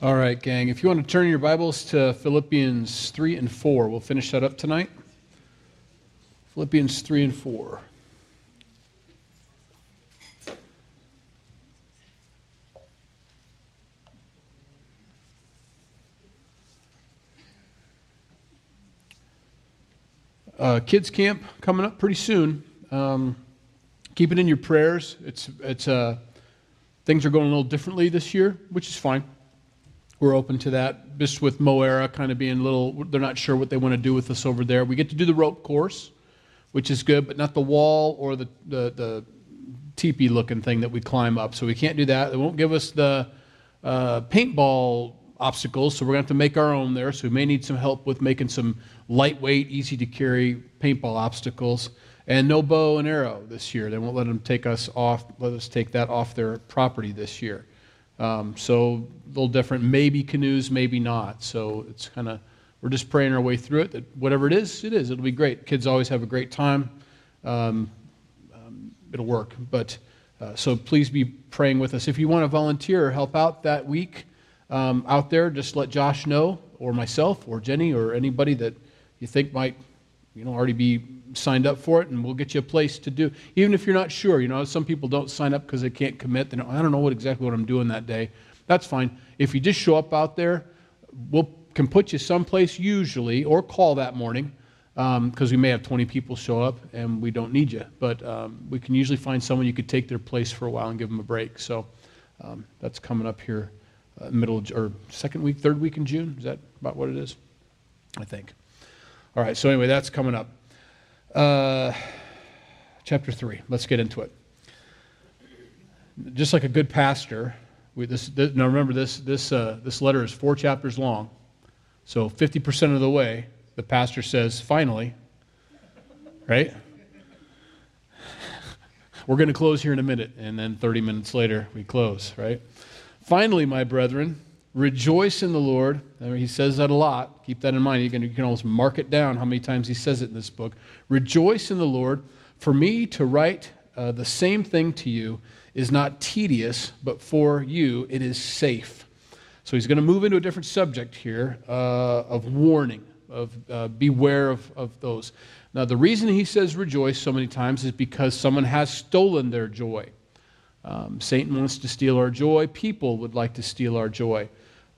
All right, gang. If you want to turn your Bibles to Philippians 3 and 4, we'll finish that up tonight. Philippians 3 and 4. Uh, kids camp coming up pretty soon. Um, keep it in your prayers. It's it's uh, things are going a little differently this year, which is fine. We're open to that. Just with Moera kind of being a little, they're not sure what they want to do with us over there. We get to do the rope course, which is good, but not the wall or the the, the teepee looking thing that we climb up. So we can't do that. They won't give us the uh, paintball obstacles, so we're going to have to make our own there. So we may need some help with making some lightweight, easy to carry paintball obstacles. And no bow and arrow this year. They won't let them take us off, let us take that off their property this year. Um, so a little different. Maybe canoes, maybe not. So it's kind of, we're just praying our way through it. That whatever it is, it is. It'll be great. Kids always have a great time. Um, um, it'll work. But uh, so please be praying with us. If you want to volunteer or help out that week um, out there, just let Josh know, or myself, or Jenny, or anybody that you think might, you know, already be signed up for it, and we'll get you a place to do. Even if you're not sure, you know, some people don't sign up because they can't commit. They don't, I don't know what exactly what I'm doing that day. That's fine. If you just show up out there, we'll can put you someplace usually, or call that morning, because um, we may have 20 people show up and we don't need you. But um, we can usually find someone you could take their place for a while and give them a break. So um, that's coming up here, uh, middle or second week, third week in June. Is that about what it is? I think. All right. So anyway, that's coming up. Uh, chapter 3. Let's get into it. Just like a good pastor, we, this, this, now remember this, this, uh, this letter is four chapters long. So 50% of the way, the pastor says, finally, right? We're going to close here in a minute, and then 30 minutes later, we close, right? Finally, my brethren, rejoice in the Lord. He says that a lot. Keep that in mind. You can, you can almost mark it down how many times he says it in this book. Rejoice in the Lord. For me to write uh, the same thing to you is not tedious, but for you it is safe. So he's going to move into a different subject here uh, of warning, of uh, beware of, of those. Now, the reason he says rejoice so many times is because someone has stolen their joy. Um, Satan wants to steal our joy. People would like to steal our joy.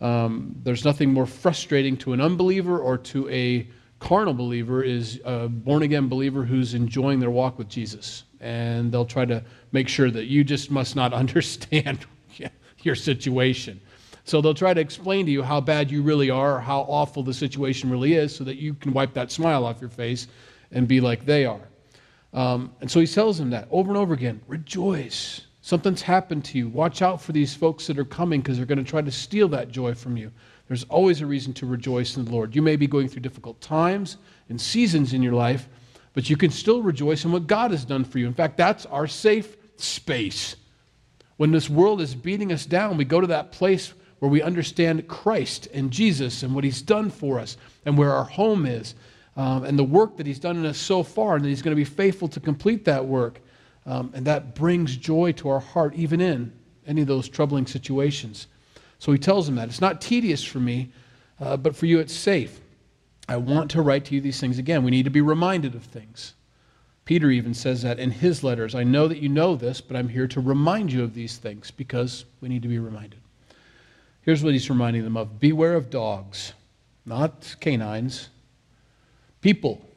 Um, there's nothing more frustrating to an unbeliever or to a carnal believer is a born again believer who's enjoying their walk with Jesus. And they'll try to make sure that you just must not understand your situation. So they'll try to explain to you how bad you really are, or how awful the situation really is, so that you can wipe that smile off your face and be like they are. Um, and so he tells them that over and over again rejoice. Something's happened to you. Watch out for these folks that are coming because they're going to try to steal that joy from you. There's always a reason to rejoice in the Lord. You may be going through difficult times and seasons in your life, but you can still rejoice in what God has done for you. In fact, that's our safe space. When this world is beating us down, we go to that place where we understand Christ and Jesus and what He's done for us and where our home is um, and the work that He's done in us so far, and that He's going to be faithful to complete that work. Um, and that brings joy to our heart, even in any of those troubling situations. So he tells them that. It's not tedious for me, uh, but for you it's safe. I want to write to you these things again. We need to be reminded of things. Peter even says that in his letters. I know that you know this, but I'm here to remind you of these things because we need to be reminded. Here's what he's reminding them of Beware of dogs, not canines, people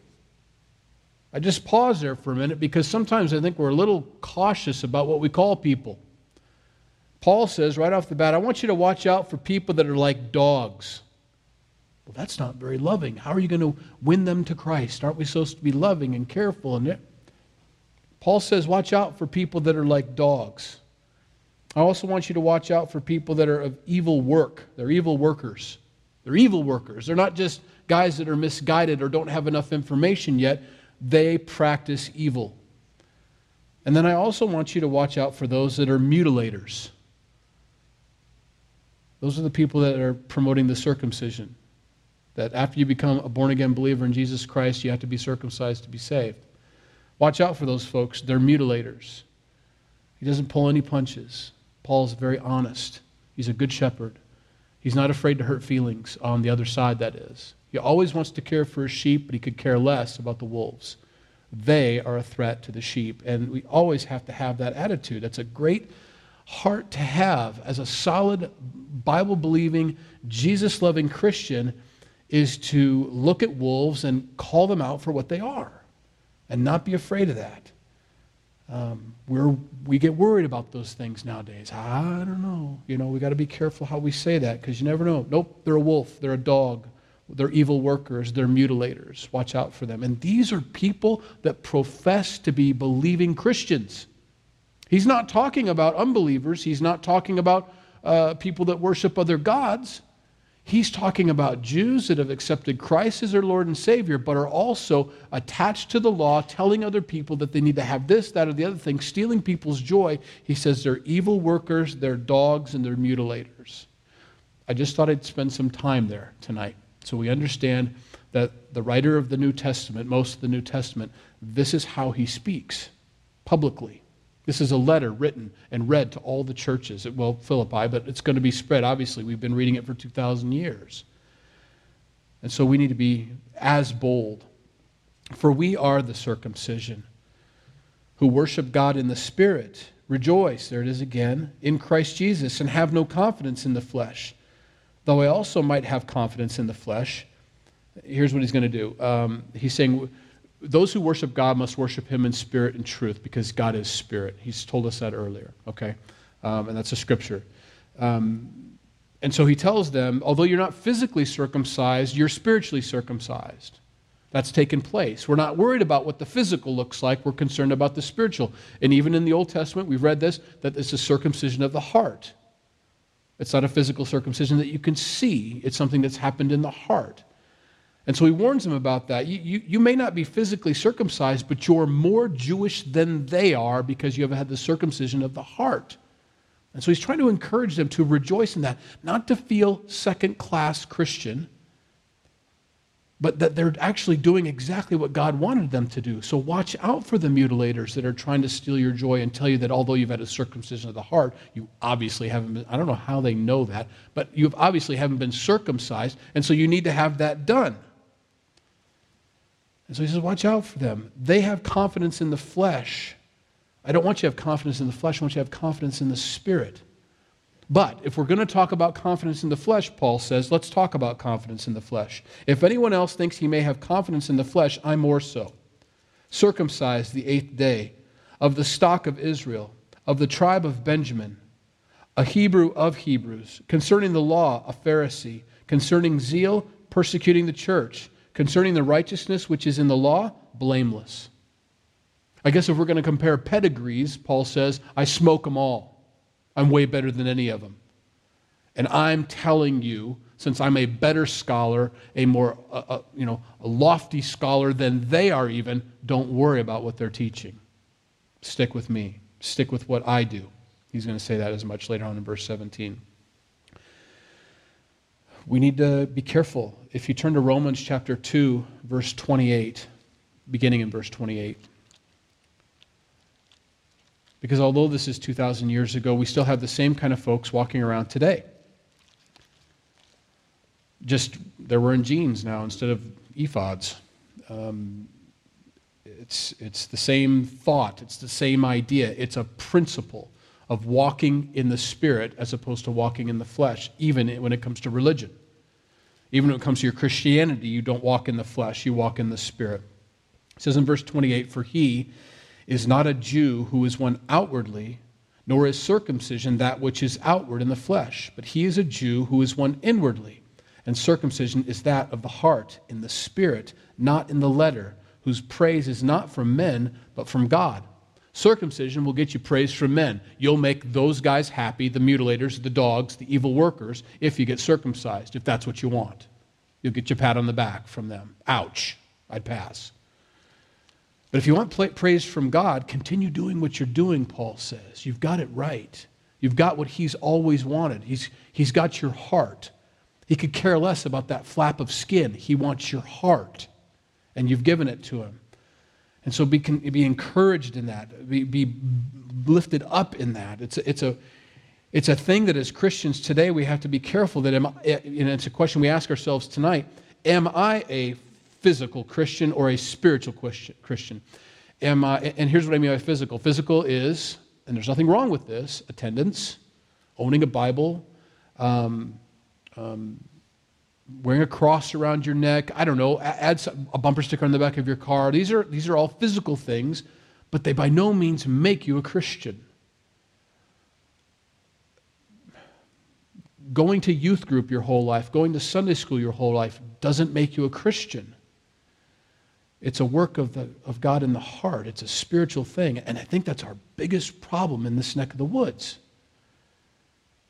I just pause there for a minute because sometimes I think we're a little cautious about what we call people. Paul says right off the bat, I want you to watch out for people that are like dogs. Well, that's not very loving. How are you going to win them to Christ? Aren't we supposed to be loving and careful? And Paul says, watch out for people that are like dogs. I also want you to watch out for people that are of evil work. They're evil workers. They're evil workers. They're not just guys that are misguided or don't have enough information yet they practice evil. And then I also want you to watch out for those that are mutilators. Those are the people that are promoting the circumcision. That after you become a born again believer in Jesus Christ, you have to be circumcised to be saved. Watch out for those folks. They're mutilators. He doesn't pull any punches. Paul's very honest. He's a good shepherd. He's not afraid to hurt feelings on the other side, that is. He always wants to care for his sheep, but he could care less about the wolves. They are a threat to the sheep, and we always have to have that attitude. That's a great heart to have as a solid Bible believing, Jesus loving Christian is to look at wolves and call them out for what they are and not be afraid of that. Um, we're, we get worried about those things nowadays. I don't know. You know, we got to be careful how we say that because you never know. Nope, they're a wolf, they're a dog, they're evil workers, they're mutilators. Watch out for them. And these are people that profess to be believing Christians. He's not talking about unbelievers, he's not talking about uh, people that worship other gods. He's talking about Jews that have accepted Christ as their Lord and Savior, but are also attached to the law, telling other people that they need to have this, that, or the other thing, stealing people's joy. He says they're evil workers, they're dogs, and they're mutilators. I just thought I'd spend some time there tonight so we understand that the writer of the New Testament, most of the New Testament, this is how he speaks publicly. This is a letter written and read to all the churches at, well, Philippi, but it's going to be spread. Obviously, we've been reading it for 2,000 years. And so we need to be as bold. For we are the circumcision who worship God in the Spirit. Rejoice, there it is again, in Christ Jesus, and have no confidence in the flesh. Though I also might have confidence in the flesh. Here's what he's going to do. Um, he's saying, those who worship God must worship him in spirit and truth because God is spirit. He's told us that earlier, okay? Um, and that's a scripture. Um, and so he tells them, although you're not physically circumcised, you're spiritually circumcised. That's taken place. We're not worried about what the physical looks like, we're concerned about the spiritual. And even in the Old Testament, we've read this that it's a circumcision of the heart. It's not a physical circumcision that you can see, it's something that's happened in the heart. And so he warns them about that. You, you, you, may not be physically circumcised, but you're more Jewish than they are because you have had the circumcision of the heart. And so he's trying to encourage them to rejoice in that, not to feel second class Christian, but that they're actually doing exactly what God wanted them to do. So watch out for the mutilators that are trying to steal your joy and tell you that although you've had a circumcision of the heart, you obviously haven't been, I don't know how they know that, but you obviously haven't been circumcised, and so you need to have that done. And so he says, Watch out for them. They have confidence in the flesh. I don't want you to have confidence in the flesh, I want you to have confidence in the spirit. But if we're going to talk about confidence in the flesh, Paul says, let's talk about confidence in the flesh. If anyone else thinks he may have confidence in the flesh, I more so. Circumcised the eighth day, of the stock of Israel, of the tribe of Benjamin, a Hebrew of Hebrews, concerning the law, a Pharisee, concerning zeal, persecuting the church Concerning the righteousness which is in the law, blameless. I guess if we're going to compare pedigrees, Paul says, I smoke them all. I'm way better than any of them. And I'm telling you, since I'm a better scholar, a more, you know, a lofty scholar than they are even, don't worry about what they're teaching. Stick with me. Stick with what I do. He's going to say that as much later on in verse 17 we need to be careful. If you turn to Romans chapter 2, verse 28, beginning in verse 28. Because although this is 2,000 years ago, we still have the same kind of folks walking around today. Just they're wearing jeans now instead of ephods. Um, it's, it's the same thought, it's the same idea, it's a principle of walking in the spirit as opposed to walking in the flesh, even when it comes to religion. Even when it comes to your Christianity, you don't walk in the flesh, you walk in the spirit. It says in verse 28 For he is not a Jew who is one outwardly, nor is circumcision that which is outward in the flesh, but he is a Jew who is one inwardly. And circumcision is that of the heart, in the spirit, not in the letter, whose praise is not from men, but from God. Circumcision will get you praise from men. You'll make those guys happy, the mutilators, the dogs, the evil workers, if you get circumcised, if that's what you want. You'll get your pat on the back from them. Ouch, I'd pass. But if you want praise from God, continue doing what you're doing, Paul says. You've got it right. You've got what he's always wanted. He's, he's got your heart. He could care less about that flap of skin. He wants your heart, and you've given it to him. And so be, be encouraged in that, be, be lifted up in that. It's a, it's, a, It's a thing that as Christians today we have to be careful that, am and it's a question we ask ourselves tonight Am I a physical Christian or a spiritual Christian? Am I, and here's what I mean by physical physical is, and there's nothing wrong with this, attendance, owning a Bible, um, um, wearing a cross around your neck, I don't know, add some, a bumper sticker on the back of your car. These are, these are all physical things, but they by no means make you a Christian. Going to youth group your whole life, going to Sunday school your whole life doesn't make you a Christian. It's a work of, the, of God in the heart. It's a spiritual thing. And I think that's our biggest problem in this neck of the woods.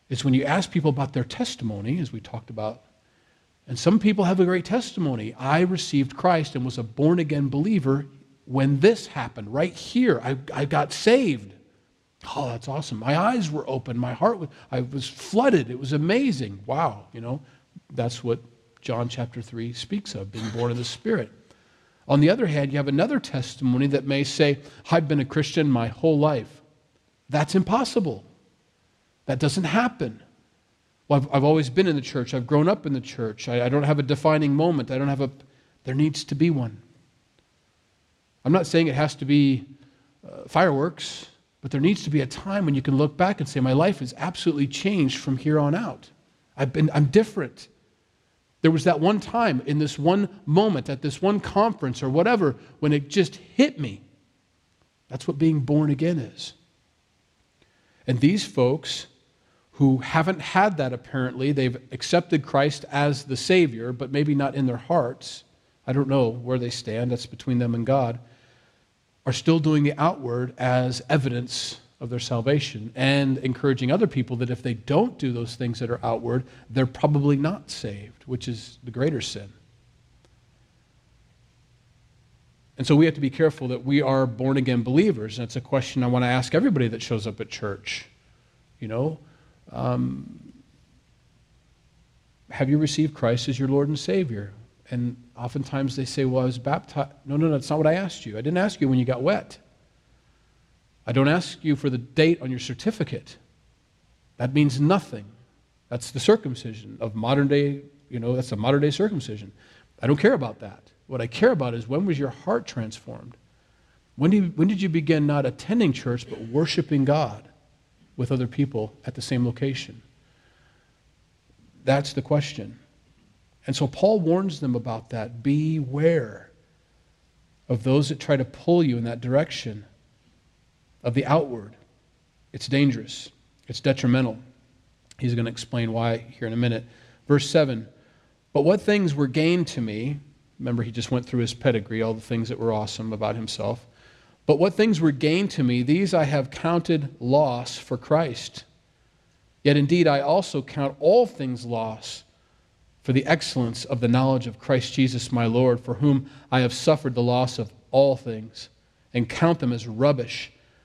It's when you ask people about their testimony, as we talked about and some people have a great testimony. I received Christ and was a born again believer when this happened, right here. I, I got saved. Oh, that's awesome. My eyes were open. My heart was, I was flooded. It was amazing. Wow. You know, that's what John chapter 3 speaks of, being born of the Spirit. On the other hand, you have another testimony that may say, I've been a Christian my whole life. That's impossible. That doesn't happen. Well, I've, I've always been in the church. I've grown up in the church. I, I don't have a defining moment. I don't have a. There needs to be one. I'm not saying it has to be uh, fireworks, but there needs to be a time when you can look back and say, My life has absolutely changed from here on out. I've been, I'm different. There was that one time in this one moment at this one conference or whatever when it just hit me. That's what being born again is. And these folks who haven't had that apparently. They've accepted Christ as the Savior, but maybe not in their hearts. I don't know where they stand, that's between them and God. Are still doing the outward as evidence of their salvation and encouraging other people that if they don't do those things that are outward, they're probably not saved, which is the greater sin. And so we have to be careful that we are born again believers. And it's a question I want to ask everybody that shows up at church. You know, um, have you received Christ as your Lord and Savior? And oftentimes they say, Well, I was baptized. No, no, no, that's not what I asked you. I didn't ask you when you got wet. I don't ask you for the date on your certificate. That means nothing. That's the circumcision of modern day, you know, that's a modern day circumcision. I don't care about that. What I care about is when was your heart transformed? When did, you, when did you begin not attending church but worshiping God? with other people at the same location? That's the question. And so Paul warns them about that. Beware of those that try to pull you in that direction of the outward. It's dangerous, it's detrimental. He's going to explain why here in a minute. Verse 7 But what things were gained to me? Remember, he just went through his pedigree, all the things that were awesome about himself. But what things were gained to me, these I have counted loss for Christ. Yet indeed I also count all things loss for the excellence of the knowledge of Christ Jesus my Lord, for whom I have suffered the loss of all things, and count them as rubbish,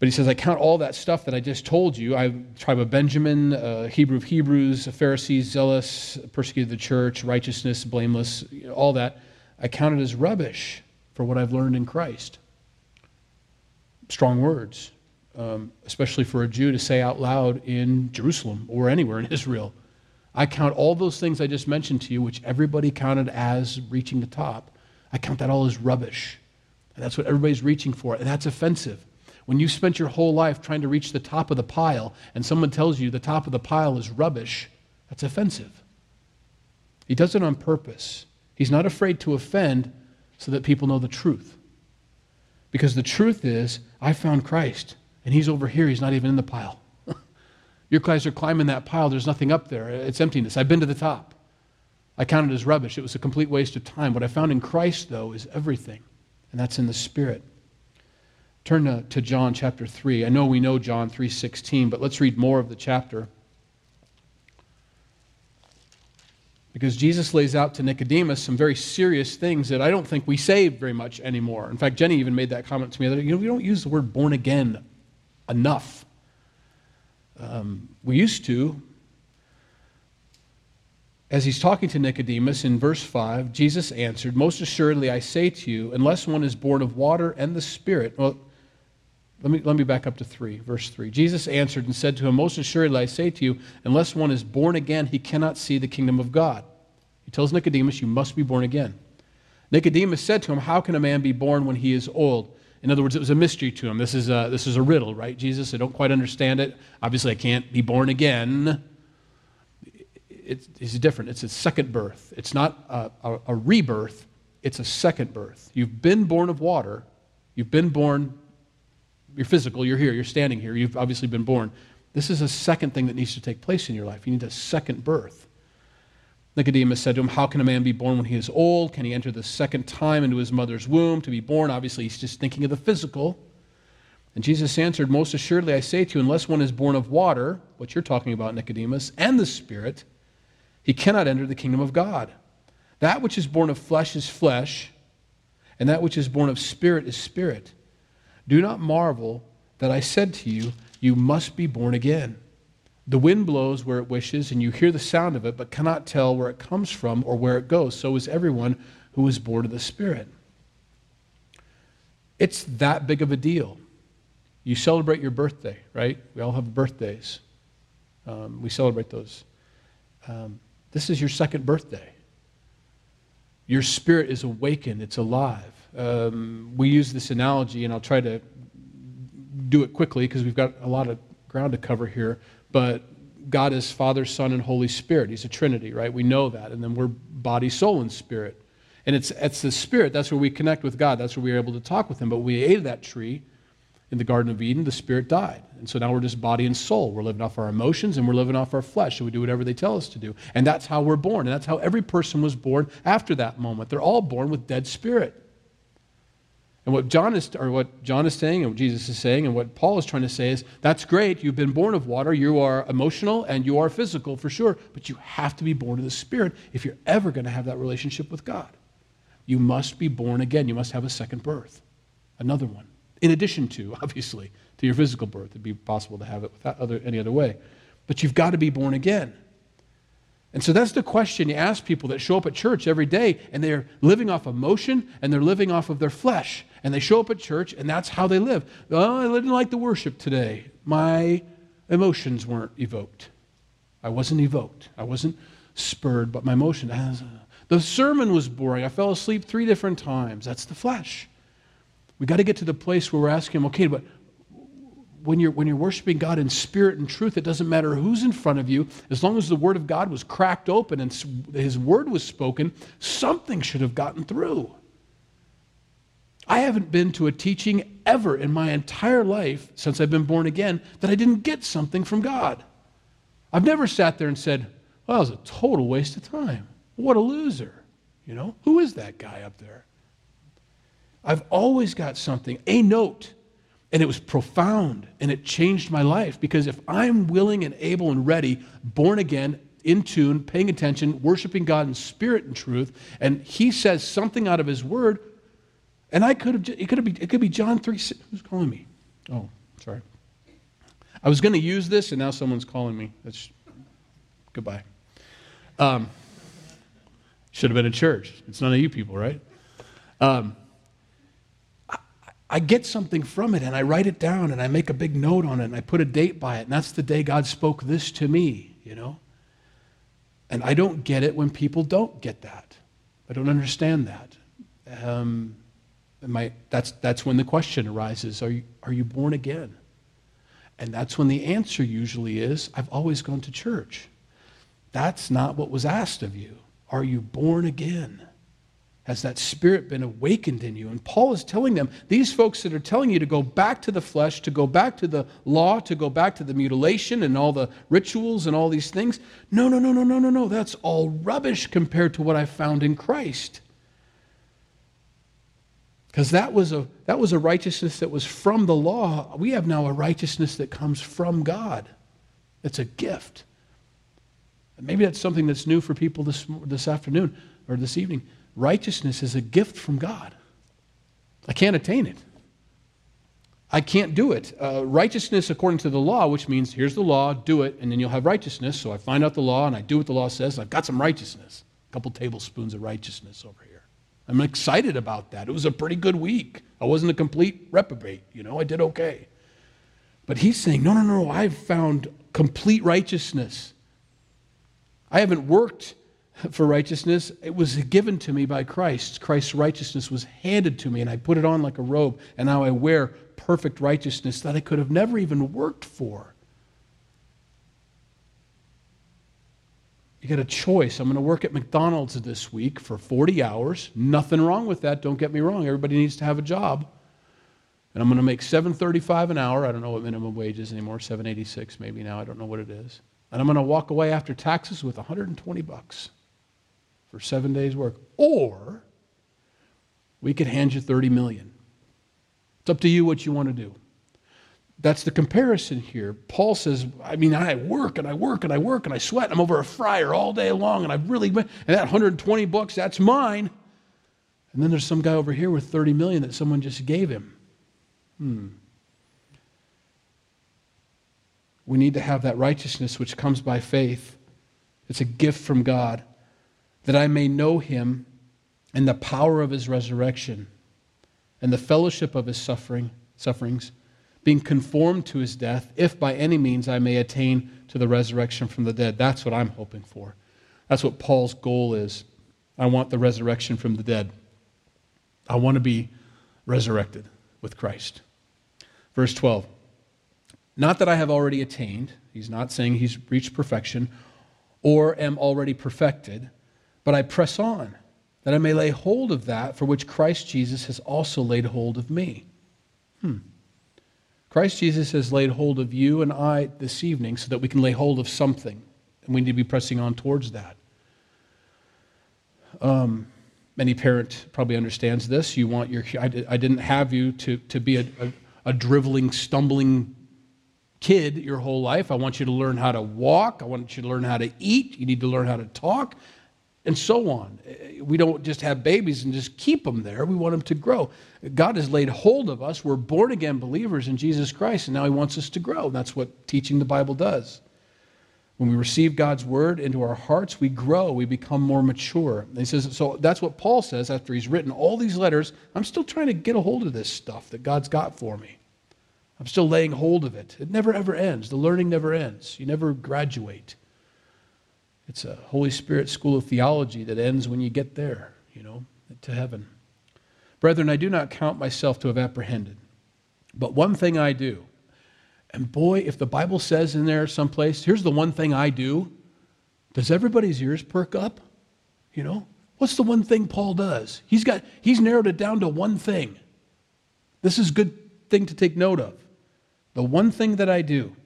But he says, I count all that stuff that I just told you. I, tribe of Benjamin, uh, Hebrew of Hebrews, Pharisees, zealous, persecuted the church, righteousness, blameless, you know, all that. I count it as rubbish for what I've learned in Christ. Strong words um, especially for a Jew to say out loud in Jerusalem or anywhere in Israel. I count all those things I just mentioned to you, which everybody counted as reaching the top. I count that all as rubbish. And that's what everybody's reaching for. And that's offensive. When you've spent your whole life trying to reach the top of the pile and someone tells you the top of the pile is rubbish, that's offensive. He does it on purpose. He's not afraid to offend so that people know the truth. Because the truth is, I found Christ. And he's over here, he's not even in the pile. Your guys are climbing that pile, there's nothing up there. It's emptiness. I've been to the top. I counted as rubbish. It was a complete waste of time. What I found in Christ, though, is everything, and that's in the Spirit. Turn to, to John chapter 3. I know we know John 3.16, but let's read more of the chapter. Because Jesus lays out to Nicodemus some very serious things that I don't think we say very much anymore. In fact, Jenny even made that comment to me that you know, we don't use the word born again enough. Um, we used to. As he's talking to Nicodemus in verse 5, Jesus answered, Most assuredly I say to you, unless one is born of water and the Spirit. Well, let me, let me back up to 3, verse 3. Jesus answered and said to him, Most assuredly I say to you, unless one is born again, he cannot see the kingdom of God. He tells Nicodemus, You must be born again. Nicodemus said to him, How can a man be born when he is old? In other words, it was a mystery to him. This is a, this is a riddle, right, Jesus? I don't quite understand it. Obviously, I can't be born again. It's, it's different. It's a second birth. It's not a, a, a rebirth, it's a second birth. You've been born of water, you've been born you're physical, you're here, you're standing here, you've obviously been born. This is a second thing that needs to take place in your life. You need a second birth. Nicodemus said to him, How can a man be born when he is old? Can he enter the second time into his mother's womb to be born? Obviously, he's just thinking of the physical. And Jesus answered, Most assuredly, I say to you, unless one is born of water, what you're talking about, Nicodemus, and the Spirit, he cannot enter the kingdom of God. That which is born of flesh is flesh, and that which is born of spirit is spirit. Do not marvel that I said to you, You must be born again. The wind blows where it wishes, and you hear the sound of it, but cannot tell where it comes from or where it goes. So is everyone who is born of the Spirit. It's that big of a deal. You celebrate your birthday, right? We all have birthdays. Um, we celebrate those. Um, this is your second birthday. Your spirit is awakened, it's alive. Um, we use this analogy, and I'll try to do it quickly because we've got a lot of ground to cover here. But God is Father, Son, and Holy Spirit. He's a Trinity, right? We know that. And then we're body, soul, and spirit. And it's, it's the spirit, that's where we connect with God. That's where we are able to talk with Him. But we ate that tree in the Garden of Eden, the spirit died. And so now we're just body and soul. We're living off our emotions and we're living off our flesh. So we do whatever they tell us to do. And that's how we're born. And that's how every person was born after that moment. They're all born with dead spirit. And what John is, or what John is saying, and what Jesus is saying, and what Paul is trying to say is, that's great. You've been born of water. You are emotional and you are physical for sure. But you have to be born of the Spirit if you're ever going to have that relationship with God. You must be born again. You must have a second birth, another one, in addition to obviously to your physical birth. It'd be possible to have it without other, any other way, but you've got to be born again. And so that's the question you ask people that show up at church every day and they're living off emotion and they're living off of their flesh. And they show up at church and that's how they live. Oh, I didn't like the worship today. My emotions weren't evoked. I wasn't evoked. I wasn't spurred, but my emotion. Uh, the sermon was boring. I fell asleep three different times. That's the flesh. We got to get to the place where we're asking, okay, but when you're, when you're worshiping God in spirit and truth, it doesn't matter who's in front of you. As long as the Word of God was cracked open and His Word was spoken, something should have gotten through. I haven't been to a teaching ever in my entire life since I've been born again that I didn't get something from God. I've never sat there and said, well, that was a total waste of time. What a loser. You know, who is that guy up there? I've always got something, a note and it was profound and it changed my life because if I'm willing and able and ready, born again, in tune, paying attention, worshiping God in spirit and truth, and He says something out of His Word, and I could have, it could be, it could be John 3, who's calling me? Oh, sorry. I was going to use this, and now someone's calling me. That's goodbye. Um, should have been in church. It's none of you people, right? Um, I get something from it and I write it down and I make a big note on it and I put a date by it. And that's the day God spoke this to me, you know? And I don't get it when people don't get that. I don't understand that. Um, my, that's, that's when the question arises are you, are you born again? And that's when the answer usually is I've always gone to church. That's not what was asked of you. Are you born again? Has that spirit been awakened in you? And Paul is telling them, these folks that are telling you to go back to the flesh, to go back to the law, to go back to the mutilation and all the rituals and all these things. No, no, no, no, no, no, no. That's all rubbish compared to what I found in Christ. Because that was a that was a righteousness that was from the law. We have now a righteousness that comes from God. It's a gift. Maybe that's something that's new for people this, this afternoon or this evening. Righteousness is a gift from God. I can't attain it. I can't do it. Uh, righteousness according to the law, which means here's the law, do it, and then you'll have righteousness. So I find out the law and I do what the law says. I've got some righteousness, a couple tablespoons of righteousness over here. I'm excited about that. It was a pretty good week. I wasn't a complete reprobate, you know, I did okay. But he's saying, no, no, no, I've found complete righteousness. I haven't worked for righteousness. It was given to me by Christ. Christ's righteousness was handed to me, and I put it on like a robe, and now I wear perfect righteousness that I could have never even worked for. You get a choice. I'm going to work at McDonald's this week for 40 hours. Nothing wrong with that. Don't get me wrong. Everybody needs to have a job. And I'm going to make 7.35 an hour. I don't know what minimum wage is anymore. 7.86 maybe now. I don't know what it is. And I'm going to walk away after taxes with 120 bucks for 7 days work. Or we could hand you 30 million. It's up to you what you want to do. That's the comparison here. Paul says, I mean, I work and I work and I work and I sweat. I'm over a fryer all day long and I've really, been, and that 120 bucks, that's mine. And then there's some guy over here with 30 million that someone just gave him. Hmm. We need to have that righteousness which comes by faith. It's a gift from God that I may know him and the power of his resurrection and the fellowship of his suffering, sufferings being conformed to his death, if by any means I may attain to the resurrection from the dead. That's what I'm hoping for. That's what Paul's goal is. I want the resurrection from the dead. I want to be resurrected with Christ. Verse 12. Not that I have already attained, he's not saying he's reached perfection, or am already perfected, but I press on, that I may lay hold of that for which Christ Jesus has also laid hold of me. Hmm. Christ Jesus has laid hold of you and I this evening so that we can lay hold of something, and we need to be pressing on towards that. Um, any parent probably understands this. You want your, I, I didn't have you to, to be a, a, a driveling, stumbling kid your whole life. I want you to learn how to walk. I want you to learn how to eat. You need to learn how to talk and so on. Eh, we don't just have babies and just keep them there. We want them to grow. God has laid hold of us. We're born again believers in Jesus Christ, and now He wants us to grow. And That's what teaching the Bible does. When we receive God's word into our hearts, we grow, we become more mature. And he says, so that's what Paul says after he's written all these letters. I'm still trying to get a hold of this stuff that God's got for me. I'm still laying hold of it. It never ever ends. The learning never ends. You never graduate. It's a Holy Spirit school of theology that ends when you get there, you know, to heaven. Brethren, I do not count myself to have apprehended. But one thing I do, and boy, if the Bible says in there someplace, here's the one thing I do, does everybody's ears perk up? You know? What's the one thing Paul does? He's got he's narrowed it down to one thing. This is a good thing to take note of. The one thing that I do,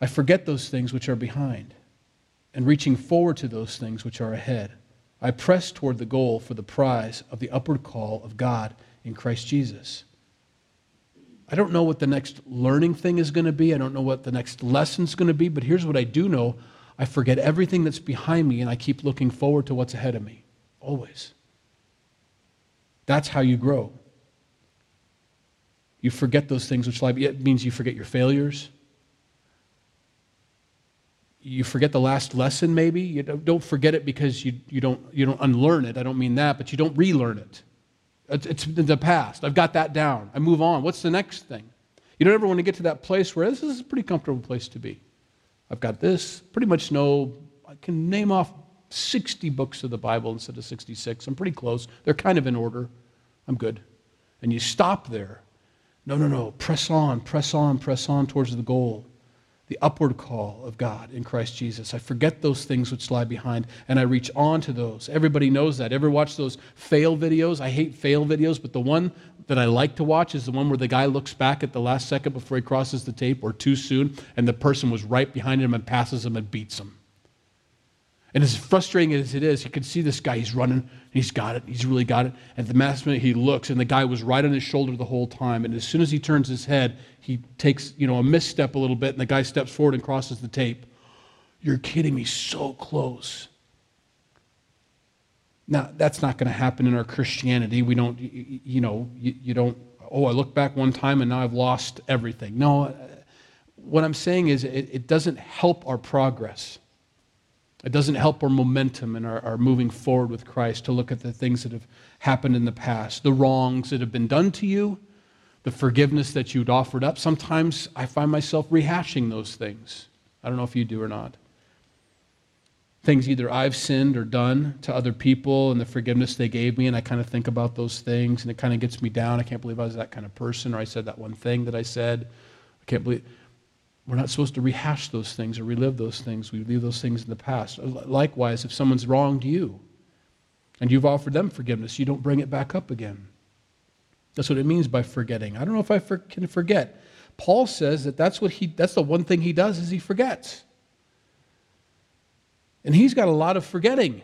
I forget those things which are behind and reaching forward to those things which are ahead. I press toward the goal for the prize of the upward call of God in Christ Jesus. I don't know what the next learning thing is going to be. I don't know what the next lesson is going to be, but here's what I do know I forget everything that's behind me and I keep looking forward to what's ahead of me. Always. That's how you grow. You forget those things which lie. It means you forget your failures you forget the last lesson maybe? You don't forget it because you, you, don't, you don't unlearn it. I don't mean that but you don't relearn it. It's, it's the past. I've got that down. I move on. What's the next thing? You don't ever want to get to that place where this is a pretty comfortable place to be. I've got this. Pretty much know i can name off 60 books of the bible instead of 66 i'm pretty close. They're kind of in order. I'm good. And you stop there. No no no. Press on press on press on towards the goal the upward call of God in Christ Jesus. I forget those things which lie behind and I reach on to those. Everybody knows that. Ever watch those fail videos? I hate fail videos, but the one that I like to watch is the one where the guy looks back at the last second before he crosses the tape or too soon and the person was right behind him and passes him and beats him. And as frustrating as it is, you can see this guy, he's running, he's got it, he's really got it. At the last minute, he looks, and the guy was right on his shoulder the whole time. And as soon as he turns his head, he takes, you know, a misstep a little bit, and the guy steps forward and crosses the tape. You're kidding me, so close. Now, that's not going to happen in our Christianity. We don't, you know, you, you, don't, oh, I look back one time and now I've lost everything. No, uh, what I'm saying is it, it doesn't help our progress. It doesn't help our momentum and our, our moving forward with Christ to look at the things that have happened in the past, the wrongs that have been done to you, the forgiveness that you'd offered up. Sometimes I find myself rehashing those things. I don't know if you do or not things either I've sinned or done to other people and the forgiveness they gave me, and I kind of think about those things, and it kind of gets me down. I can't believe I was that kind of person, or I said that one thing that I said. I can't believe. We're not supposed to rehash those things or relive those things. We leave those things in the past. Likewise, if someone's wronged you and you've offered them forgiveness, you don't bring it back up again. That's what it means by forgetting. I don't know if I for, can forget. Paul says that that's what he that's the one thing he does is he forgets. And he's got a lot of forgetting.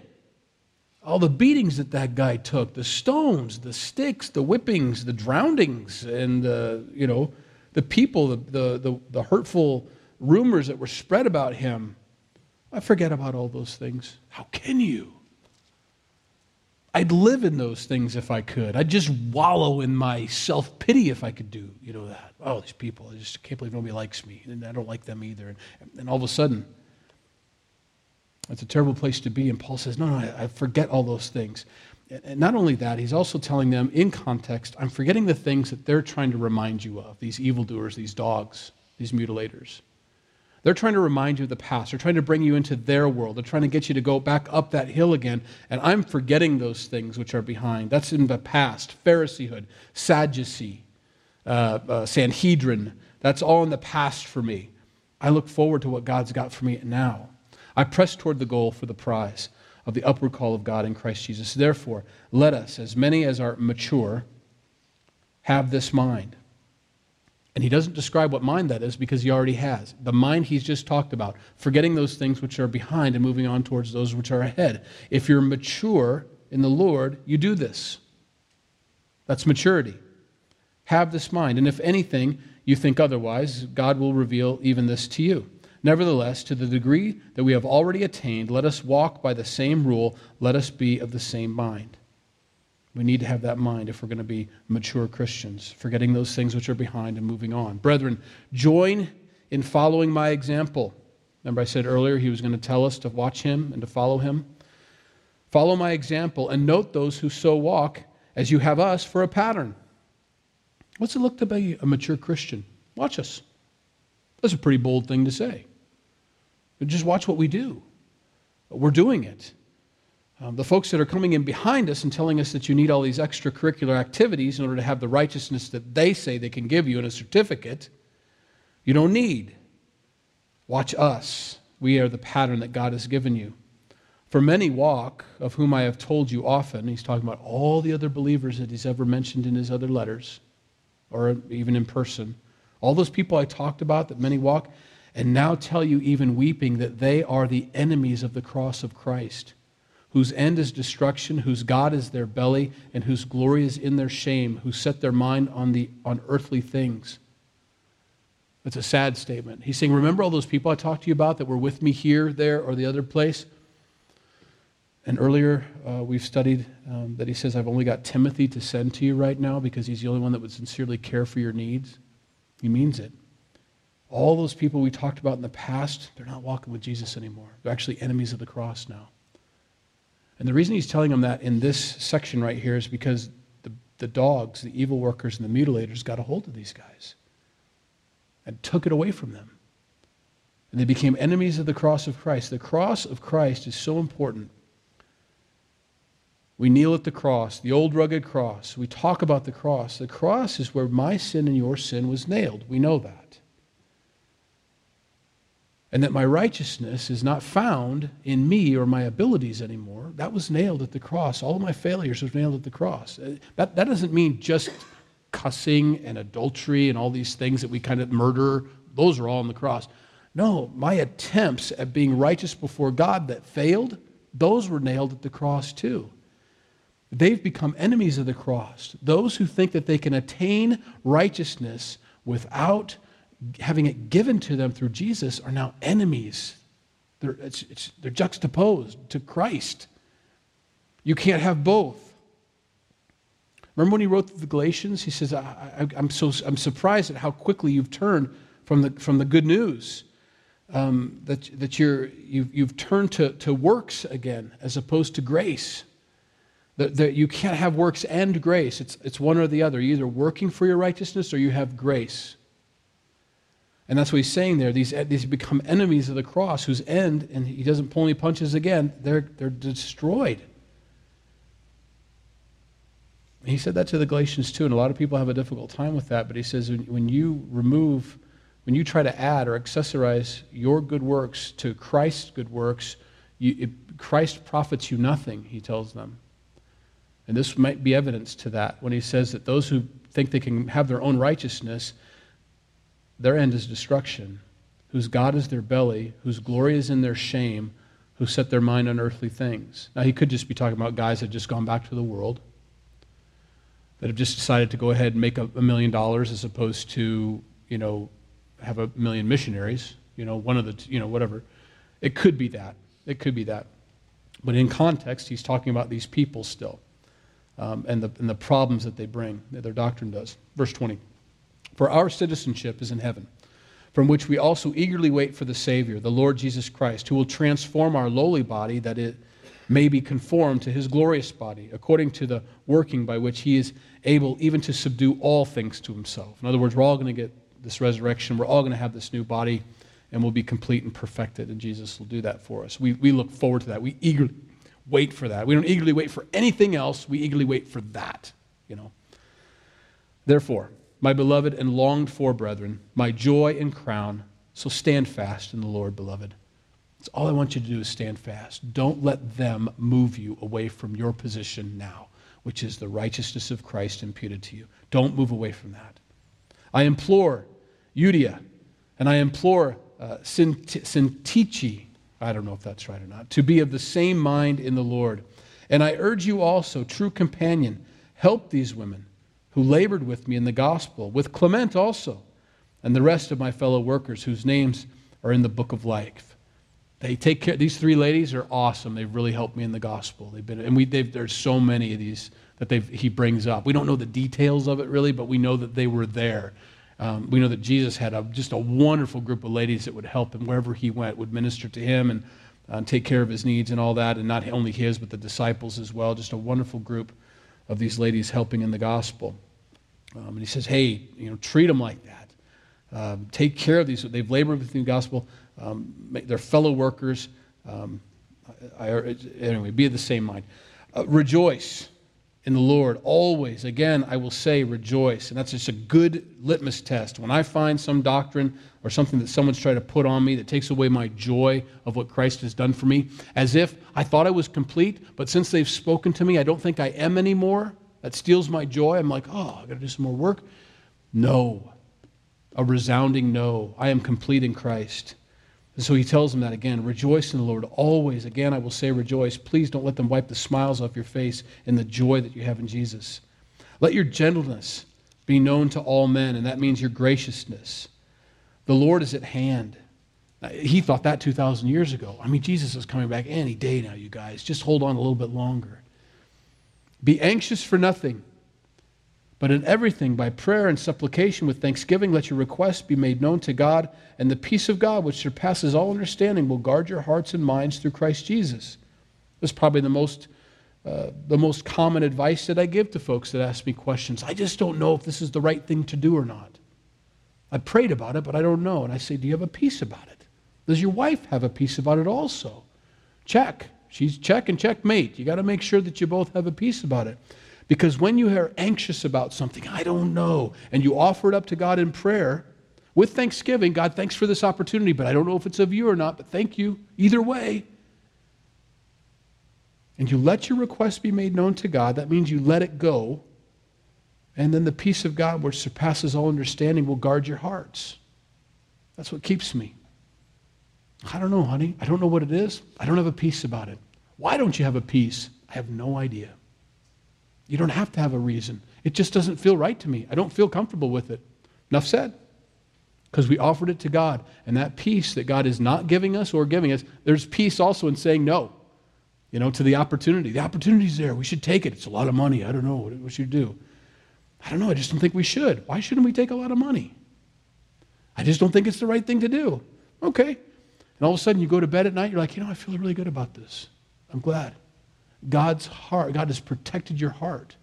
All the beatings that that guy took, the stones, the sticks, the whippings, the drownings, and the, you know, the people, the, the, the, the hurtful rumors that were spread about him. I forget about all those things. How can you? I'd live in those things if I could. I'd just wallow in my self pity if I could do, you know, that. Oh, these people, I just can't believe nobody likes me, and I don't like them either. And, and all of a sudden, it's a terrible place to be. And Paul says, No, no, I, I forget all those things. And not only that, he's also telling them in context, I'm forgetting the things that they're trying to remind you of these evildoers, these dogs, these mutilators. They're trying to remind you of the past. They're trying to bring you into their world. They're trying to get you to go back up that hill again. And I'm forgetting those things which are behind. That's in the past Phariseehood, Sadducee, uh, uh, Sanhedrin. That's all in the past for me. I look forward to what God's got for me now. I press toward the goal for the prize of the upward call of God in Christ Jesus. Therefore, let us, as many as are mature, have this mind. And he doesn't describe what mind that is because he already has. The mind he's just talked about, forgetting those things which are behind and moving on towards those which are ahead. If you're mature in the Lord, you do this. That's maturity. Have this mind. And if anything you think otherwise, God will reveal even this to you. Nevertheless, to the degree that we have already attained, let us walk by the same rule, let us be of the same mind. We need to have that mind if we're going to be mature Christians, forgetting those things which are behind and moving on. Brethren, join in following my example. Remember, I said earlier he was going to tell us to watch him and to follow him? Follow my example and note those who so walk as you have us for a pattern. What's it look to be a mature Christian? Watch us. That's a pretty bold thing to say. But just watch what we do. We're doing it. Um, the folks that are coming in behind us and telling us that you need all these extracurricular activities in order to have the righteousness that they say they can give you in a certificate, you don't need. Watch us. We are the pattern that God has given you. For many walk, of whom I have told you often, he's talking about all the other believers that he's ever mentioned in his other letters, or even in person. All those people I talked about that many walk, and now tell you, even weeping, that they are the enemies of the cross of Christ, whose end is destruction, whose God is their belly, and whose glory is in their shame, who set their mind on, the, on earthly things. That's a sad statement. He's saying, Remember all those people I talked to you about that were with me here, there, or the other place? And earlier, uh, we've studied um, that he says, I've only got Timothy to send to you right now because he's the only one that would sincerely care for your needs. He means it. All those people we talked about in the past, they're not walking with Jesus anymore. They're actually enemies of the cross now. And the reason he's telling them that in this section right here is because the, the dogs, the evil workers, and the mutilators got a hold of these guys and took it away from them. And they became enemies of the cross of Christ. The cross of Christ is so important we kneel at the cross, the old rugged cross. We talk about the cross. The cross is where my sin and your sin was nailed. We know that. And that my righteousness is not found in me or my abilities anymore. That was nailed at the cross. All of my failures were nailed at the cross. Uh, that, that doesn't mean just cussing and adultery and all these things that we kind of murder. Those are all on the cross. No, my attempts at being righteous before God that failed, those were nailed at the cross too. They've become enemies of the cross. Those who think that they can attain righteousness without having it given to them through Jesus are now enemies They're, it's, it's, they're juxtaposed to Christ. You can't have both. Remember when he wrote to the Galatians? He says, I, am so, I'm surprised at how quickly you've turned from the, from the good news. Um, that, that you're, you've, you've turned to, to works again as opposed to grace. That, you can't have works and grace. It's, it's one or the other. You're either working for your righteousness or you have grace. And that's what he's saying there. These, these become enemies of the cross whose end, and he doesn't pull any punches again, they're, they're destroyed. He said that to the Galatians too, and a lot of people have a difficult time with that, but he says when, when you remove, when you try to add or accessorize your good works to Christ's good works, you, it, Christ profits you nothing, he tells them. And this might be evidence to that when he says that those who think they can have their own righteousness, their end is destruction, whose God is their belly, whose glory is in their shame, who set their mind on earthly things. Now, he could just be talking about guys that have just gone back to the world, that have just decided to go ahead and make a, a million dollars as opposed to, you know, have a million missionaries, you know, one of the, you know, whatever. It could be that. It could be that. But in context, he's talking about these people still um, and, the, and the problems that they bring, that their doctrine does. Verse 20. For our citizenship is in heaven, from which we also eagerly wait for the Savior, the Lord Jesus Christ, who will transform our lowly body that it may be conformed to his glorious body, according to the working by which he is able even to subdue all things to himself. In other words, we're all going to get this resurrection, we're all going to have this new body, and we'll be complete and perfected, and Jesus will do that for us. We, we look forward to that. We eagerly wait for that. We don't eagerly wait for anything else, we eagerly wait for that, you know. Therefore, my beloved and longed for brethren, my joy and crown. So stand fast in the Lord, beloved. That's all I want you to do is stand fast. Don't let them move you away from your position now, which is the righteousness of Christ imputed to you. Don't move away from that. I implore Euodia, and I implore uh, Syntyche, I don't know if that's right or not, to be of the same mind in the Lord. And I urge you also, true companion, help these women who labored with me in the gospel, with Clement also, and the rest of my fellow workers whose names are in the book of life. They take care. These three ladies are awesome. They've really helped me in the gospel. They've been, and we, there's so many of these that he brings up. We don't know the details of it really, but we know that they were there. Um, we know that Jesus had a, just a wonderful group of ladies that would help him wherever he went, would minister to him and uh, take care of his needs and all that, and not only his, but the disciples as well. Just a wonderful group of these ladies helping in the gospel. Um, and he says, hey, you know, treat them like that. Um, take care of these. They've labored with the gospel. Um, they're fellow workers. Um, I, I, anyway, be of the same mind. Uh, rejoice in the Lord always. Again, I will say rejoice. And that's just a good litmus test. When I find some doctrine or something that someone's trying to put on me that takes away my joy of what Christ has done for me, as if I thought I was complete, but since they've spoken to me, I don't think I am anymore that steals my joy. I'm like, oh, I got to do some more work. No. A resounding no. I am complete in Christ. And so he tells them that again rejoice in the Lord always. Again, I will say rejoice. Please don't let them wipe the smiles off your face in the joy that you have in Jesus. Let your gentleness be known to all men, and that means your graciousness. The Lord is at hand. He thought that 2,000 years ago. I mean, Jesus is coming back any day now, you guys. Just hold on a little bit longer. Be anxious for nothing, but in everything, by prayer and supplication with thanksgiving, let your requests be made known to God, and the peace of God, which surpasses all understanding, will guard your hearts and minds through Christ Jesus. This is probably the most, uh, the most common advice that I give to folks that ask me questions. I just don't know if this is the right thing to do or not. I prayed about it, but I don't know. And I say, Do you have a peace about it? Does your wife have a peace about it also? Check. She's check and checkmate. You got to make sure that you both have a peace about it. Because when you are anxious about something, I don't know, and you offer it up to God in prayer with thanksgiving, God, thanks for this opportunity, but I don't know if it's of you or not, but thank you either way. And you let your request be made known to God, that means you let it go. And then the peace of God, which surpasses all understanding, will guard your hearts. That's what keeps me. I don't know, honey. I don't know what it is. I don't have a peace about it. Why don't you have a peace? I have no idea. You don't have to have a reason. It just doesn't feel right to me. I don't feel comfortable with it. Enough said. because we offered it to God. And that peace that God is not giving us or giving us, there's peace also in saying no, you know, to the opportunity. The opportunity's there. We should take it. It's a lot of money. I don't know. What, should we do? I don't know. I just don't think we should. Why shouldn't we take a lot of money? I just don't think it's the right thing to do. Okay. And all of a sudden you go to bed at night, you're like, you know, I feel really good about this. I'm glad. God's heart, God has protected your heart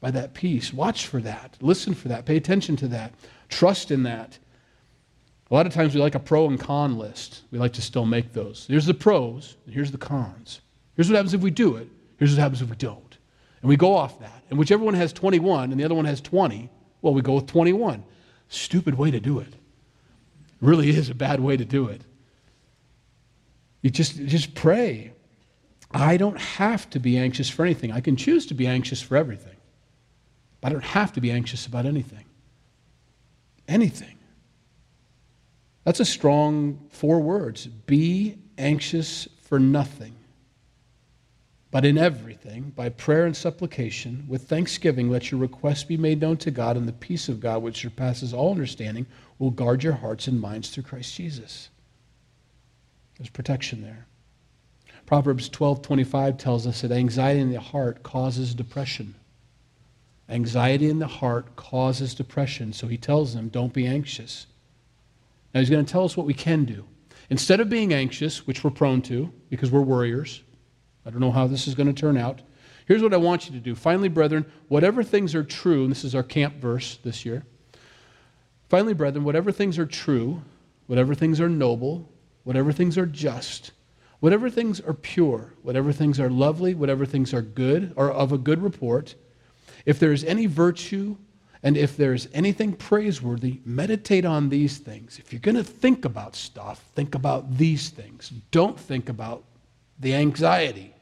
by that peace. Watch for that. Listen for that. Pay attention to that. Trust in that. A lot of times we like a pro and con list. We like to still make those. Here's the pros, and here's the cons. Here's what happens if we do it. Here's what happens if we don't. And we go off that. And whichever one has 21 and the other one has 20, well, we go with 21. Stupid way to do it. Really is a bad way to do it. You just, just pray. I don't have to be anxious for anything. I can choose to be anxious for everything. But I don't have to be anxious about anything. Anything. That's a strong four words. Be anxious for nothing. But in everything, by prayer and supplication, with thanksgiving, let your requests be made known to God, and the peace of God, which surpasses all understanding, will guard your hearts and minds through Christ Jesus. There's protection there. Proverbs 12:25 tells us that anxiety in the heart causes depression. Anxiety in the heart causes depression. So he tells them, don't be anxious. Now he's going to tell us what we can do. Instead of being anxious, which we're prone to because we're worriers, I don't know how this is going to turn out. Here's what I want you to do. Finally, brethren, whatever things are true, and this is our camp verse this year. Finally, brethren, whatever things are true, whatever things are noble, whatever things are just, whatever things are pure, whatever things are lovely, whatever things are good or of a good report, if there is any virtue and if there is anything praiseworthy, meditate on these things. If you're going to think about stuff, think about these things. Don't think about the anxiety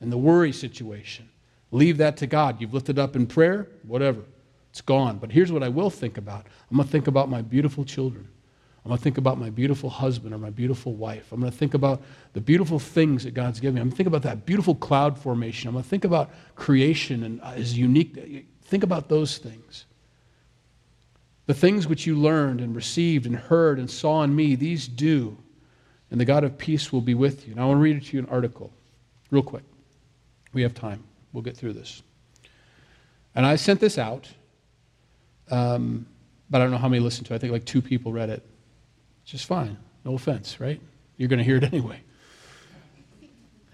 and the worry situation. Leave that to God. You've lifted up in prayer, whatever. It's gone. But here's what I will think about I'm going to think about my beautiful children. I'm going to think about my beautiful husband or my beautiful wife. I'm going to think about the beautiful things that God's given me. I'm going to think about that beautiful cloud formation. I'm going to think about creation and uh, is unique. Think about those things. The things which you learned and received and heard and saw in me, these do, and the God of peace will be with you. Now I want to read to you an article, real quick. We have time. We'll get through this. And I sent this out, um, but I don't know how many listened to it. I think like two people read it. Just fine. No offense, right? You're going to hear it anyway.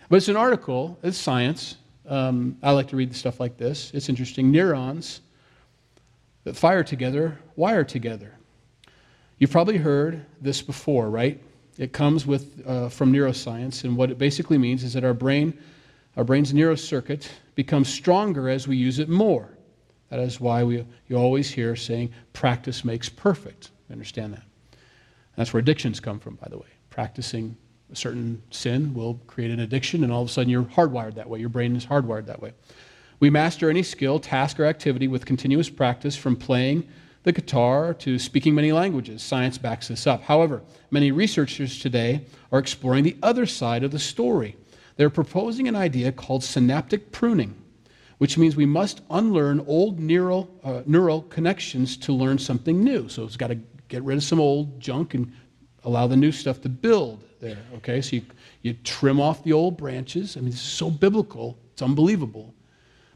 But it's an article, it's science. Um, I like to read stuff like this. It's interesting. Neurons that fire together wire together. You've probably heard this before, right? It comes with, uh, from neuroscience, and what it basically means is that our brain, our brain's neurocircuit becomes stronger as we use it more. That is why we, you always hear saying, practice makes perfect. understand that? That's where addictions come from, by the way. Practicing a certain sin will create an addiction, and all of a sudden you're hardwired that way. Your brain is hardwired that way. We master any skill, task, or activity with continuous practice from playing the guitar to speaking many languages. Science backs this up. However, many researchers today are exploring the other side of the story. They're proposing an idea called synaptic pruning, which means we must unlearn old neural, uh, neural connections to learn something new. So it's got to get rid of some old junk and allow the new stuff to build there. Okay, so you, you trim off the old branches. I mean, this is so biblical, it's unbelievable.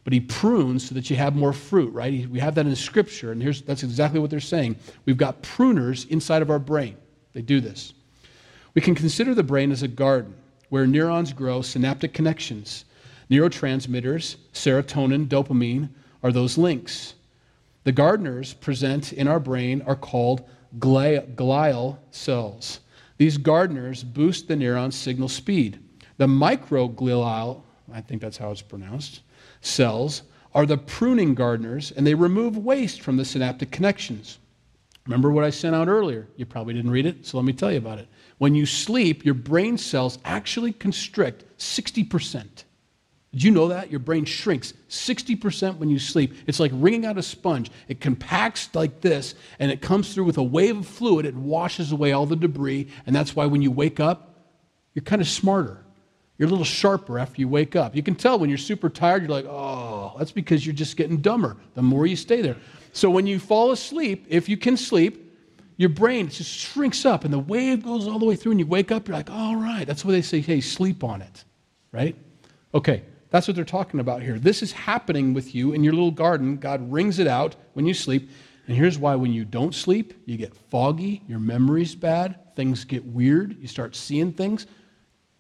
But he prunes so that you have more fruit, right? We have that in Scripture, and here's, that's exactly what they're saying. We've got pruners inside of our brain. They do this. We can consider the brain as a garden where neurons grow synaptic connections. Neurotransmitters, serotonin, dopamine, are those links. The gardeners present in our brain are called glial cells. These gardeners boost the neuron signal speed. The microglial, I think that's how it's pronounced, cells are the pruning gardeners, and they remove waste from the synaptic connections. Remember what I sent out earlier? You probably didn't read it, so let me tell you about it. When you sleep, your brain cells actually constrict 60%. Did you know that? Your brain shrinks 60% when you sleep. It's like wringing out a sponge. It compacts like this, and it comes through with a wave of fluid. It washes away all the debris, and that's why when you wake up, you're kind of smarter. You're a little sharper after you wake up. You can tell when you're super tired, you're like, oh, that's because you're just getting dumber the more you stay there. So when you fall asleep, if you can sleep, your brain just shrinks up and the wave goes all the way through and you wake up, you're like, all right. That's why they say, hey, sleep on it, right? Okay, that's what they're talking about here. This is happening with you in your little garden. God wrings it out when you sleep. And here's why when you don't sleep, you get foggy, your memory's bad, things get weird, you start seeing things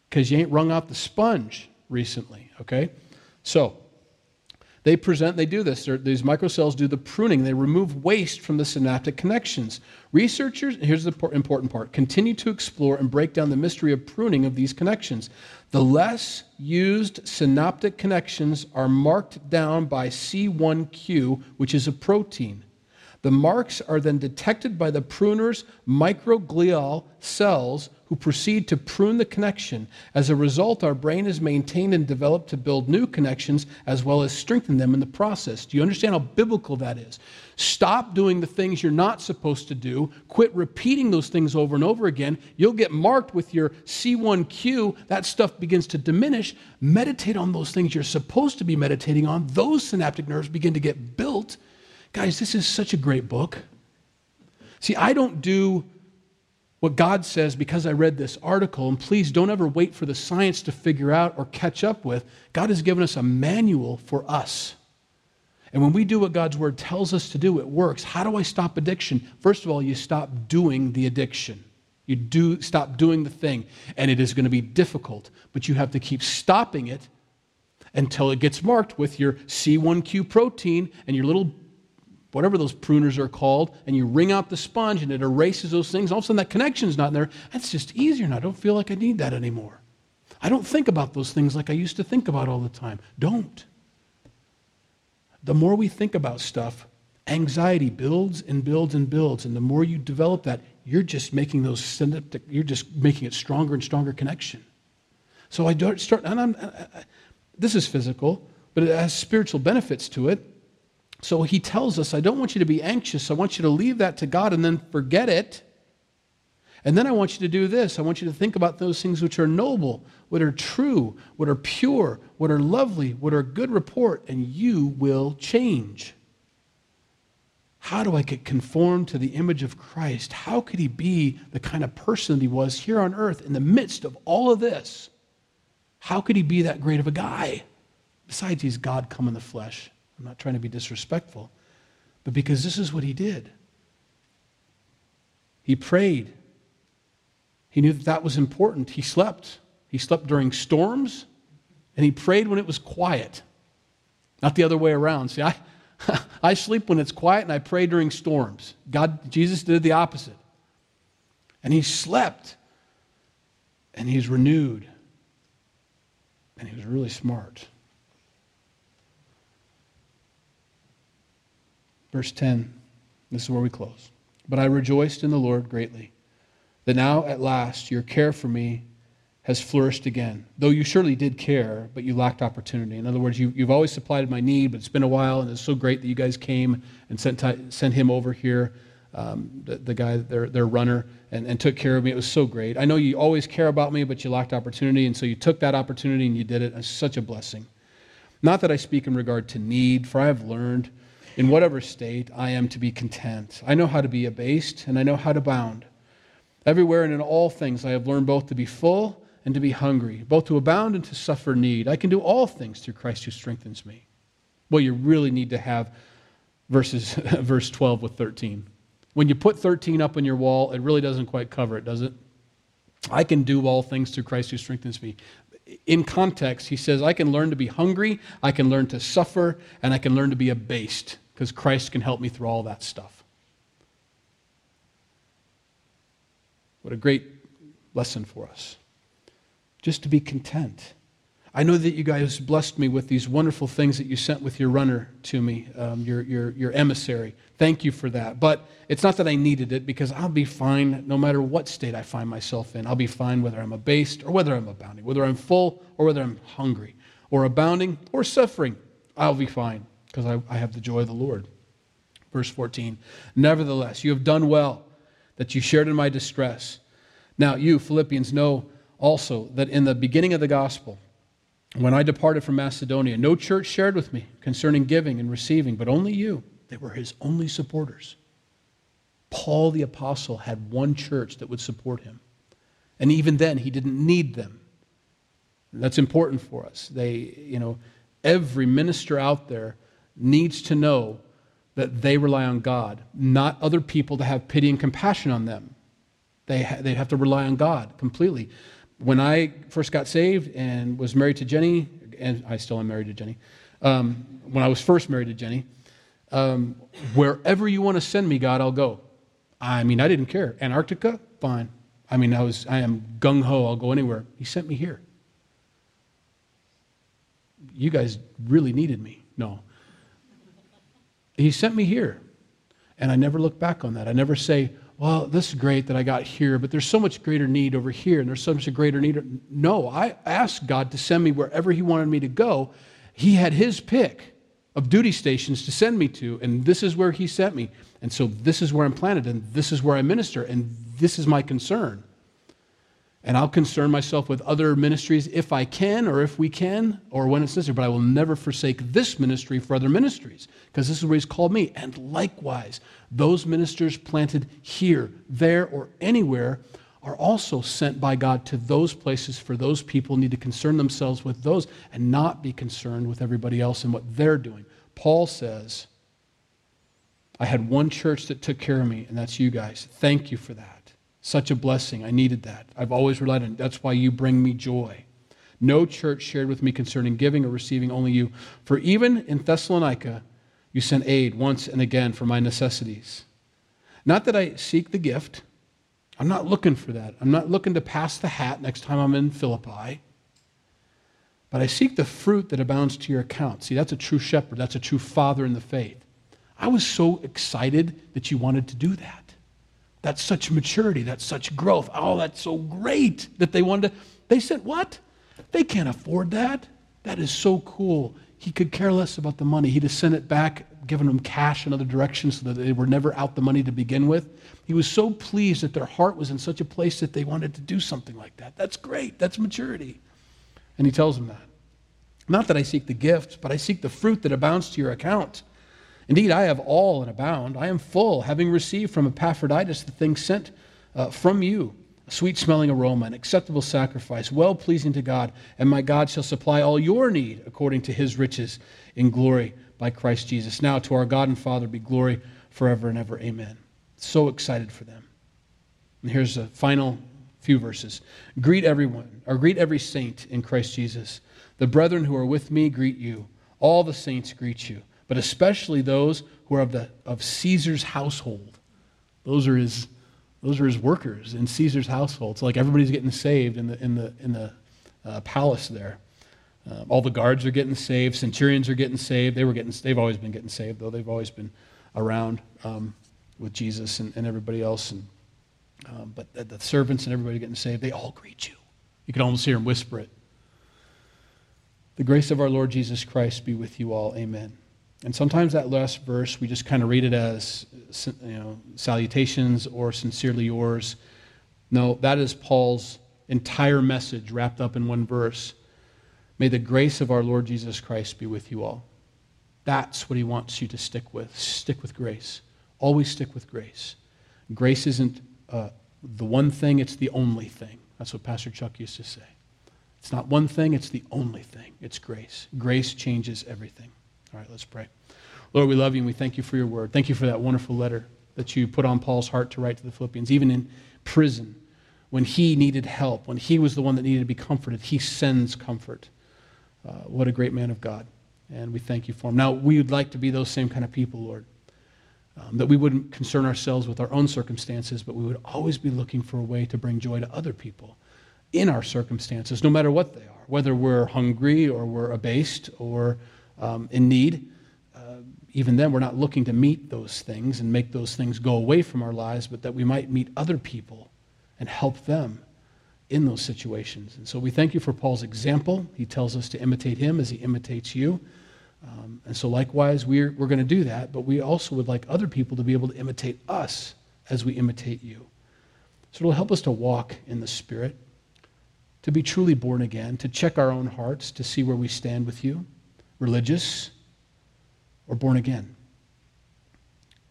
because you ain't wrung out the sponge recently, okay? So, they present, they do this. They're, these microcells do the pruning. They remove waste from the synaptic connections. Researchers, here's the important part, continue to explore and break down the mystery of pruning of these connections. The less used synaptic connections are marked down by C1q, which is a protein. The marks are then detected by the pruner's microglial cells who proceed to prune the connection. As a result, our brain is maintained and developed to build new connections as well as strengthen them in the process. Do you understand how biblical that is? Stop doing the things you're not supposed to do. Quit repeating those things over and over again. You'll get marked with your C1Q. That stuff begins to diminish. Meditate on those things you're supposed to be meditating on. Those synaptic nerves begin to get built Guys, this is such a great book. See, I don't do what God says because I read this article, and please don't ever wait for the science to figure out or catch up with. God has given us a manual for us. And when we do what God's word tells us to do, it works. How do I stop addiction? First of all, you stop doing the addiction. You do stop doing the thing, and it is going to be difficult, but you have to keep stopping it until it gets marked with your C1Q protein and your little whatever those pruners are called, and you wring out the sponge and it erases those things. All of a sudden, that connection's not there. That's just easier, now. I don't feel like I need that anymore. I don't think about those things like I used to think about all the time. Don't. The more we think about stuff, anxiety builds and builds and builds, and the more you develop that, you're just making those synaptic, you're just making it stronger and stronger connection. So I don't start, and I'm, I, this is physical, but it has spiritual benefits to it. So he tells us, I don't want you to be anxious. I want you to leave that to God and then forget it. And then I want you to do this. I want you to think about those things which are noble, what are true, what are pure, what are lovely, what are good report, and you will change. How do I get conformed to the image of Christ? How could he be the kind of person that he was here on earth in the midst of all of this? How could he be that great of a guy? Besides, he's God come in the flesh. I'm not trying to be disrespectful, but because this is what he did. He prayed. He knew that that was important. He slept. He slept during storms, and he prayed when it was quiet. Not the other way around. See, I, I sleep when it's quiet, and I pray during storms. God, Jesus did the opposite. And he slept, and he's renewed, and he was really smart. Verse 10, this is where we close. But I rejoiced in the Lord greatly, that now at last your care for me has flourished again. Though you surely did care, but you lacked opportunity. In other words, you, have always supplied my need, but it's been a while, and it's so great that you guys came and sent, sent him over here, um, the, the, guy, their, their runner, and, and took care of me. It was so great. I know you always care about me, but you lacked opportunity, and so you took that opportunity and you did it. It's such a blessing. Not that I speak in regard to need, for I have learned in whatever state, I am to be content. I know how to be abased, and I know how to bound. Everywhere and in all things, I have learned both to be full and to be hungry, both to abound and to suffer need. I can do all things through Christ who strengthens me. Well, you really need to have verses, verse 12 with 13. When you put 13 up on your wall, it really doesn't quite cover it, does it? I can do all things through Christ who strengthens me in context, he says, I can learn to be hungry, I can learn to suffer, and I can learn to be abased because Christ can help me through all that stuff. What a great lesson for us. Just to be content. I know that you guys blessed me with these wonderful things that you sent with your runner to me, um, your, your, your emissary. Thank you for that. But it's not that I needed it because I'll be fine no matter what state I find myself in. I'll be fine whether I'm abased or whether I'm abounding, whether I'm full or whether I'm hungry, or abounding or suffering. I'll be fine because I, I have the joy of the Lord. Verse 14 Nevertheless, you have done well that you shared in my distress. Now, you, Philippians, know also that in the beginning of the gospel, when I departed from Macedonia, no church shared with me concerning giving and receiving, but only you. They were his only supporters. Paul the Apostle had one church that would support him. And even then, he didn't need them. That's important for us. They, you know, every minister out there needs to know that they rely on God, not other people to have pity and compassion on them. They, ha- they have to rely on God completely. When I first got saved and was married to Jenny, and I still am married to Jenny, um, when I was first married to Jenny, um, wherever you want to send me, God, I'll go. I mean, I didn't care. Antarctica, fine. I mean, I was, I am gung ho. I'll go anywhere. He sent me here. You guys really needed me. No. He sent me here. And I never look back on that. I never say, well, this is great that I got here, but there's so much greater need over here, and there's so much greater need. No, I asked God to send me wherever He wanted me to go. He had His pick of duty stations to send me to, and this is where He sent me. And so this is where I'm planted, and this is where I minister, and this is my concern. And I'll concern myself with other ministries if I can or if we can or when it's necessary, but I will never forsake this ministry for other ministries because this is where He's called me. And likewise, those ministers planted here, there, or anywhere are also sent by God to those places for those people need to concern themselves with those and not be concerned with everybody else and what they're doing. Paul says, I had one church that took care of me, and that's you guys. Thank you for that. Such a blessing. I needed that. I've always relied on it. That's why you bring me joy. No church shared with me concerning giving or receiving, only you. For even in Thessalonica, you sent aid once and again for my necessities. Not that I seek the gift. I'm not looking for that. I'm not looking to pass the hat next time I'm in Philippi. But I seek the fruit that abounds to your account. See, that's a true shepherd. That's a true father in the faith. I was so excited that you wanted to do that. That's such maturity. That's such growth. Oh, that's so great that they wanted to. They said, What? They can't afford that. That is so cool. He could care less about the money. He'd have sent it back, given them cash in other directions so that they were never out the money to begin with. He was so pleased that their heart was in such a place that they wanted to do something like that. That's great. That's maturity. And he tells them that. Not that I seek the gifts, but I seek the fruit that abounds to your account. Indeed, I have all and abound. I am full, having received from Epaphroditus the thing sent uh, from you a sweet smelling aroma, an acceptable sacrifice, well pleasing to God. And my God shall supply all your need according to his riches in glory by Christ Jesus. Now to our God and Father be glory forever and ever. Amen. So excited for them. And here's the final few verses. Greet everyone, or greet every saint in Christ Jesus. The brethren who are with me greet you. All the saints greet you but especially those who are of, the, of Caesar's household. Those are his, those are his workers in Caesar's household. It's like everybody's getting saved in the, in the, in the uh, palace there. Uh, all the guards are getting saved. Centurions are getting saved. They were getting, they've always been getting saved, though. They've always been around um, with Jesus and, and, everybody else. And, um, but the, the servants and everybody getting saved, they all greet you. You can almost hear them whisper it. The grace of our Lord Jesus Christ be with you all. Amen. And sometimes that last verse, we just kind of read it as you know, salutations or sincerely yours. No, that is Paul's entire message wrapped up in one verse. May the grace of our Lord Jesus Christ be with you all. That's what he wants you to stick with. Stick with grace. Always stick with grace. Grace isn't uh, the one thing, it's the only thing. That's what Pastor Chuck used to say. It's not one thing, it's the only thing. It's grace. Grace changes everything. All right, let's pray. Lord, we love you and we thank you for your word. Thank you for that wonderful letter that you put on Paul's heart to write to the Philippians, even in prison, when he needed help, when he was the one that needed to be comforted, he sends comfort. Uh, what a great man of God. And we thank you for him. Now, we would like to be those same kind of people, Lord. Um, that we wouldn't concern ourselves with our own circumstances, but we would always be looking for a way to bring joy to other people in our circumstances, no matter what they are, whether we're hungry or we're abased or um, in need. Uh, even then, we're not looking to meet those things and make those things go away from our lives, but that we might meet other people and help them in those situations. And so we thank you for Paul's example. He tells us to imitate him as he imitates you. Um, and so, likewise, we're, we're going to do that, but we also would like other people to be able to imitate us as we imitate you. So it'll help us to walk in the Spirit, to be truly born again, to check our own hearts, to see where we stand with you religious, or born again.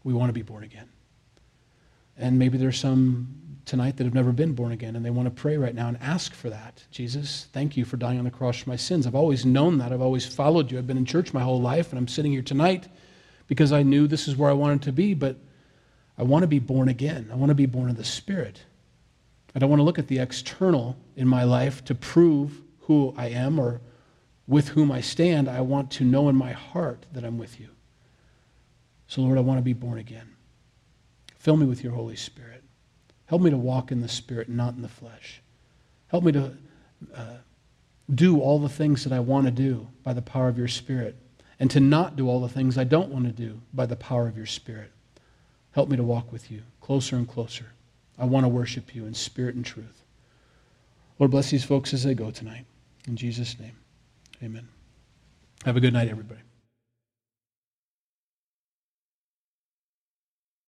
We want to be born again. And maybe there's some tonight that have never been born again and they want to pray right now and ask for that. Jesus, thank you for dying on the cross for my sins. I've always known that. I've always followed you. I've been in church my whole life and I'm sitting here tonight because I knew this is where I wanted to be, but I want to be born again. I want to be born of the Spirit. I don't want to look at the external in my life to prove who I am or with whom I stand. I want to know in my heart that I'm with you. So, Lord, I want to be born again. Fill me with your Holy Spirit. Help me to walk in the Spirit, not in the flesh. Help me to uh, do all the things that I want to do by the power of your Spirit, and to not do all the things I don't want to do by the power of your Spirit. Help me to walk with you closer and closer. I want to worship you in spirit and truth. Lord, bless these folks as they go tonight. In Jesus' name, amen. Have a good night, everybody.